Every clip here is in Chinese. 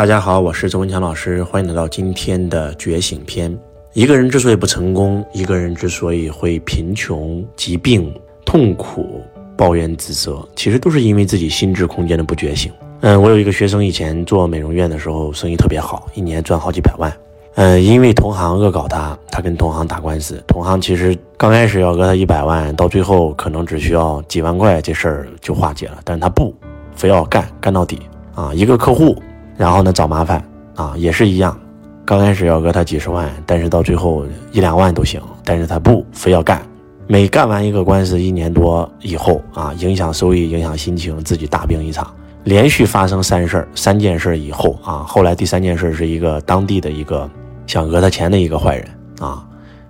大家好，我是周文强老师，欢迎来到今天的觉醒篇。一个人之所以不成功，一个人之所以会贫穷、疾病、痛苦、抱怨、自责，其实都是因为自己心智空间的不觉醒。嗯，我有一个学生，以前做美容院的时候，生意特别好，一年赚好几百万。嗯，因为同行恶搞他，他跟同行打官司。同行其实刚开始要讹他一百万，到最后可能只需要几万块，这事儿就化解了。但是他不，非要干干到底啊！一个客户，然后呢找麻烦啊，也是一样。刚开始要讹他几十万，但是到最后一两万都行，但是他不，非要干。每干完一个官司，一年多以后啊，影响收益，影响心情，自己大病一场。连续发生三事儿，三件事以后啊，后来第三件事是一个当地的一个想讹他钱的一个坏人啊，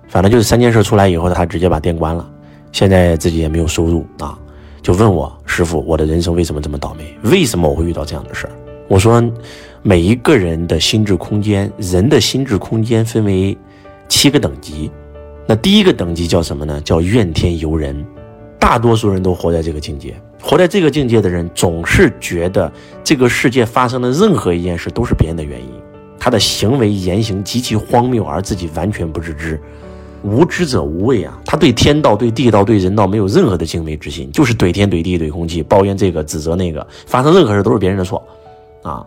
反正就是三件事出来以后，他直接把店关了，现在自己也没有收入啊，就问我师傅，我的人生为什么这么倒霉？为什么我会遇到这样的事儿？我说，每一个人的心智空间，人的心智空间分为七个等级，那第一个等级叫什么呢？叫怨天尤人，大多数人都活在这个境界。活在这个境界的人，总是觉得这个世界发生的任何一件事都是别人的原因，他的行为言行极其荒谬，而自己完全不自知。无知者无畏啊！他对天道、对地道、对人道没有任何的敬畏之心，就是怼天怼地怼空气，抱怨这个指责那个，发生任何事都是别人的错，啊！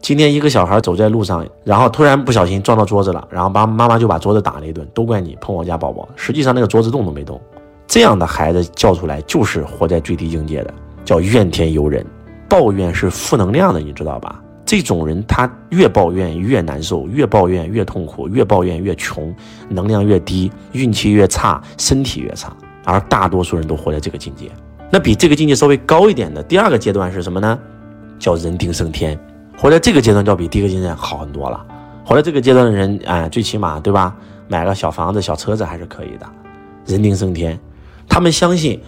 今天一个小孩走在路上，然后突然不小心撞到桌子了，然后爸妈妈就把桌子打了一顿，都怪你碰我家宝宝。实际上那个桌子动都没动。这样的孩子叫出来就是活在最低境界的，叫怨天尤人。抱怨是负能量的，你知道吧？这种人他越抱怨越难受，越抱怨越痛苦，越抱怨越穷，能量越低，运气越差，身体越差。而大多数人都活在这个境界。那比这个境界稍微高一点的第二个阶段是什么呢？叫人定胜天。活在这个阶段，就要比第一个阶段好很多了。活在这个阶段的人，哎，最起码对吧？买个小房子、小车子还是可以的。人定胜天。他们相信，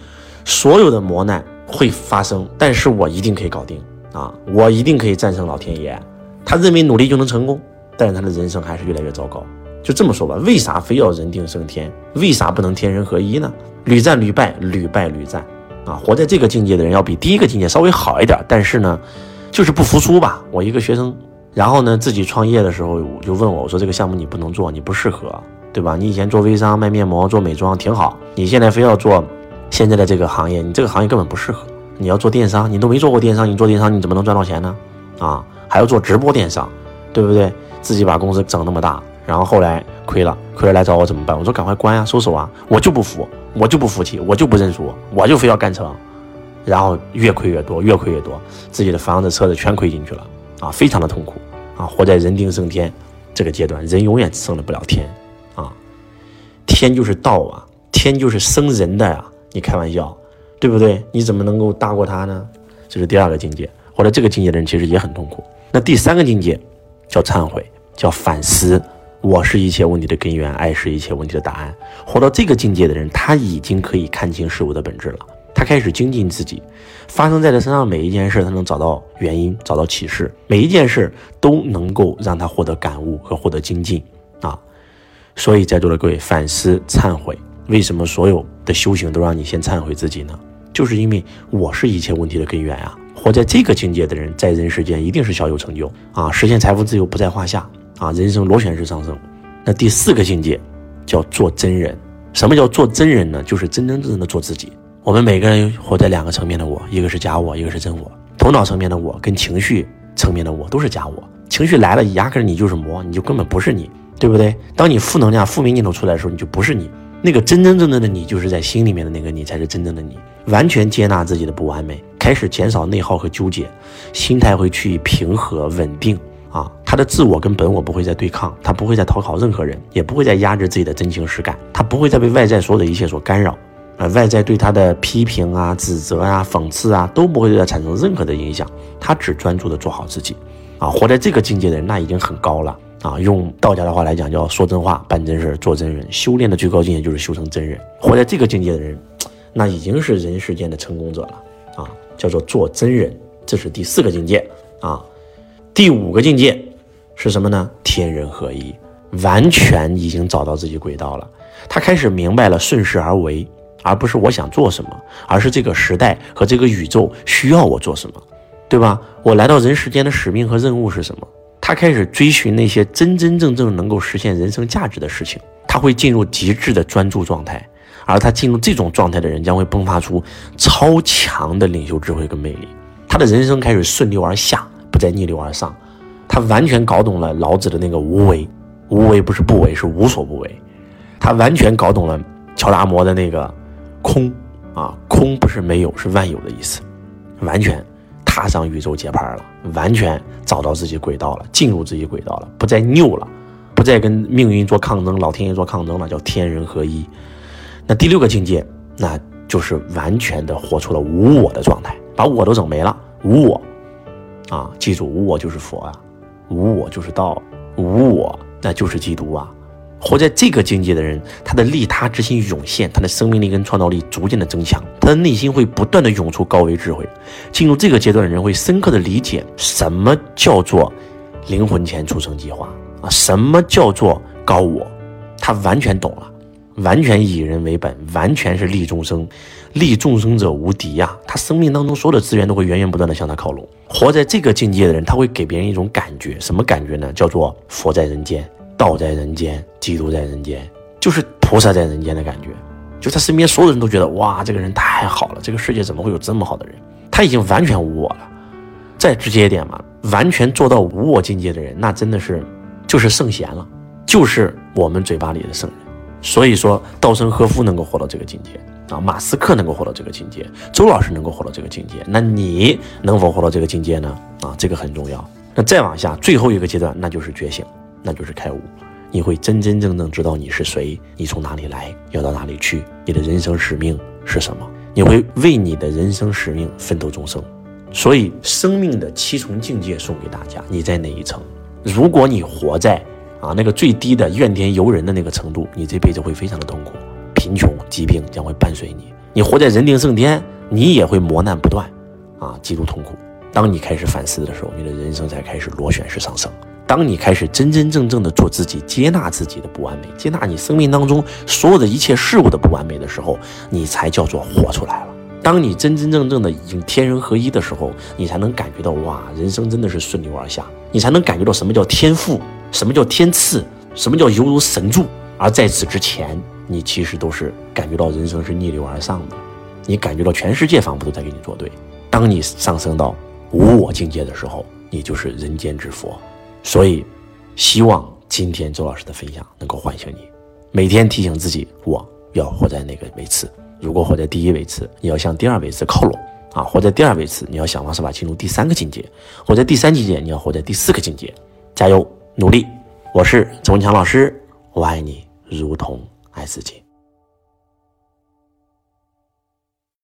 所有的磨难会发生，但是我一定可以搞定啊！我一定可以战胜老天爷。他认为努力就能成功，但是他的人生还是越来越糟糕。就这么说吧，为啥非要人定胜天？为啥不能天人合一呢？屡战屡败，屡败屡战啊！活在这个境界的人，要比第一个境界稍微好一点，但是呢，就是不服输吧。我一个学生，然后呢，自己创业的时候就问我，我说这个项目你不能做，你不适合。对吧？你以前做微商卖面膜、做美妆挺好，你现在非要做现在的这个行业，你这个行业根本不适合。你要做电商，你都没做过电商，你做电商你怎么能赚到钱呢？啊，还要做直播电商，对不对？自己把公司整那么大，然后后来亏了，亏了来找我怎么办？我说赶快关啊，收手啊！我就不服，我就不服气，我就不认输，我就非要干成。然后越亏越多，越亏越多，自己的房子、车子全亏进去了啊，非常的痛苦啊！活在人定胜天这个阶段，人永远胜了不了天。啊天就是道啊，天就是生人的呀，你开玩笑，对不对？你怎么能够大过他呢？这是第二个境界，或者这个境界的人其实也很痛苦。那第三个境界叫忏悔，叫反思。我是一切问题的根源，爱是一切问题的答案。活到这个境界的人，他已经可以看清事物的本质了。他开始精进自己，发生在他身上每一件事，他能找到原因，找到启示，每一件事都能够让他获得感悟和获得精进啊。所以，在座的各位反思、忏悔，为什么所有的修行都让你先忏悔自己呢？就是因为我是一切问题的根源啊！活在这个境界的人，在人世间一定是小有成就啊，实现财富自由不在话下啊，人生螺旋式上升。那第四个境界叫做真人。什么叫做真人呢？就是真真正正的做自己。我们每个人活在两个层面的我，一个是假我，一个是真我。头脑层面的我跟情绪层面的我都是假我。情绪来了，压根你就是魔，你就根本不是你。对不对？当你负能量、负面念头出来的时候，你就不是你。那个真真正正的你，就是在心里面的那个你，才是真正的你。完全接纳自己的不完美，开始减少内耗和纠结，心态会趋于平和稳定啊。他的自我跟本我不会再对抗，他不会再讨好任何人，也不会再压制自己的真情实感，他不会再被外在所有的一切所干扰啊。外在对他的批评啊、指责啊、讽刺啊，都不会对他产生任何的影响。他只专注的做好自己啊。活在这个境界的人，那已经很高了。啊，用道家的话来讲，叫说真话、办真事、做真人。修炼的最高境界就是修成真人。活在这个境界的人，那已经是人世间的成功者了。啊，叫做做真人，这是第四个境界。啊，第五个境界是什么呢？天人合一，完全已经找到自己轨道了。他开始明白了顺势而为，而不是我想做什么，而是这个时代和这个宇宙需要我做什么，对吧？我来到人世间的使命和任务是什么？他开始追寻那些真真正正能够实现人生价值的事情，他会进入极致的专注状态。而他进入这种状态的人，将会迸发出超强的领袖智慧跟魅力。他的人生开始顺流而下，不再逆流而上。他完全搞懂了老子的那个无为，无为不是不为，是无所不为。他完全搞懂了乔达摩的那个空啊，空不是没有，是万有的意思。完全踏上宇宙节拍了，完全找到自己轨道了，进入自己轨道了，不再拗了，不再跟命运做抗争，老天爷做抗争了，叫天人合一。那第六个境界，那就是完全的活出了无我的状态，把我都整没了，无我，啊，记住，无我就是佛啊，无我就是道，无我那就是基督啊。活在这个境界的人，他的利他之心涌现，他的生命力跟创造力逐渐的增强，他的内心会不断的涌出高维智慧。进入这个阶段的人会深刻的理解什么叫做灵魂前出生计划啊，什么叫做高我，他完全懂了。完全以人为本，完全是利众生，利众生者无敌呀！他生命当中所有的资源都会源源不断的向他靠拢。活在这个境界的人，他会给别人一种感觉，什么感觉呢？叫做佛在人间，道在人间，基督在人间，就是菩萨在人间的感觉。就他身边所有人都觉得，哇，这个人太好了，这个世界怎么会有这么好的人？他已经完全无我了。再直接一点嘛，完全做到无我境界的人，那真的是就是圣贤了，就是我们嘴巴里的圣人。所以说，稻盛和夫能够活到这个境界啊，马斯克能够活到这个境界，周老师能够活到这个境界，那你能否活到这个境界呢？啊，这个很重要。那再往下，最后一个阶段，那就是觉醒，那就是开悟。你会真真正正知道你是谁，你从哪里来，要到哪里去，你的人生使命是什么？你会为你的人生使命奋斗终生。所以，生命的七重境界送给大家，你在哪一层？如果你活在。啊，那个最低的怨天尤人的那个程度，你这辈子会非常的痛苦，贫穷、疾病将会伴随你。你活在人定胜天，你也会磨难不断，啊，极度痛苦。当你开始反思的时候，你的人生才开始螺旋式上升。当你开始真真正正的做自己，接纳自己的不完美，接纳你生命当中所有的一切事物的不完美的时候，你才叫做活出来了。当你真真正正的已经天人合一的时候，你才能感觉到哇，人生真的是顺流而下，你才能感觉到什么叫天赋。什么叫天赐？什么叫犹如神助？而在此之前，你其实都是感觉到人生是逆流而上的，你感觉到全世界仿佛都在跟你作对。当你上升到无我境界的时候，你就是人间之佛。所以，希望今天周老师的分享能够唤醒你，每天提醒自己，我要活在哪个位次。如果活在第一位次，你要向第二位次靠拢啊；活在第二位次，你要想方设法进入第三个境界；活在第三境界，你要活在第四个境界。加油！努力，我是周文强老师，我爱你如同爱自己。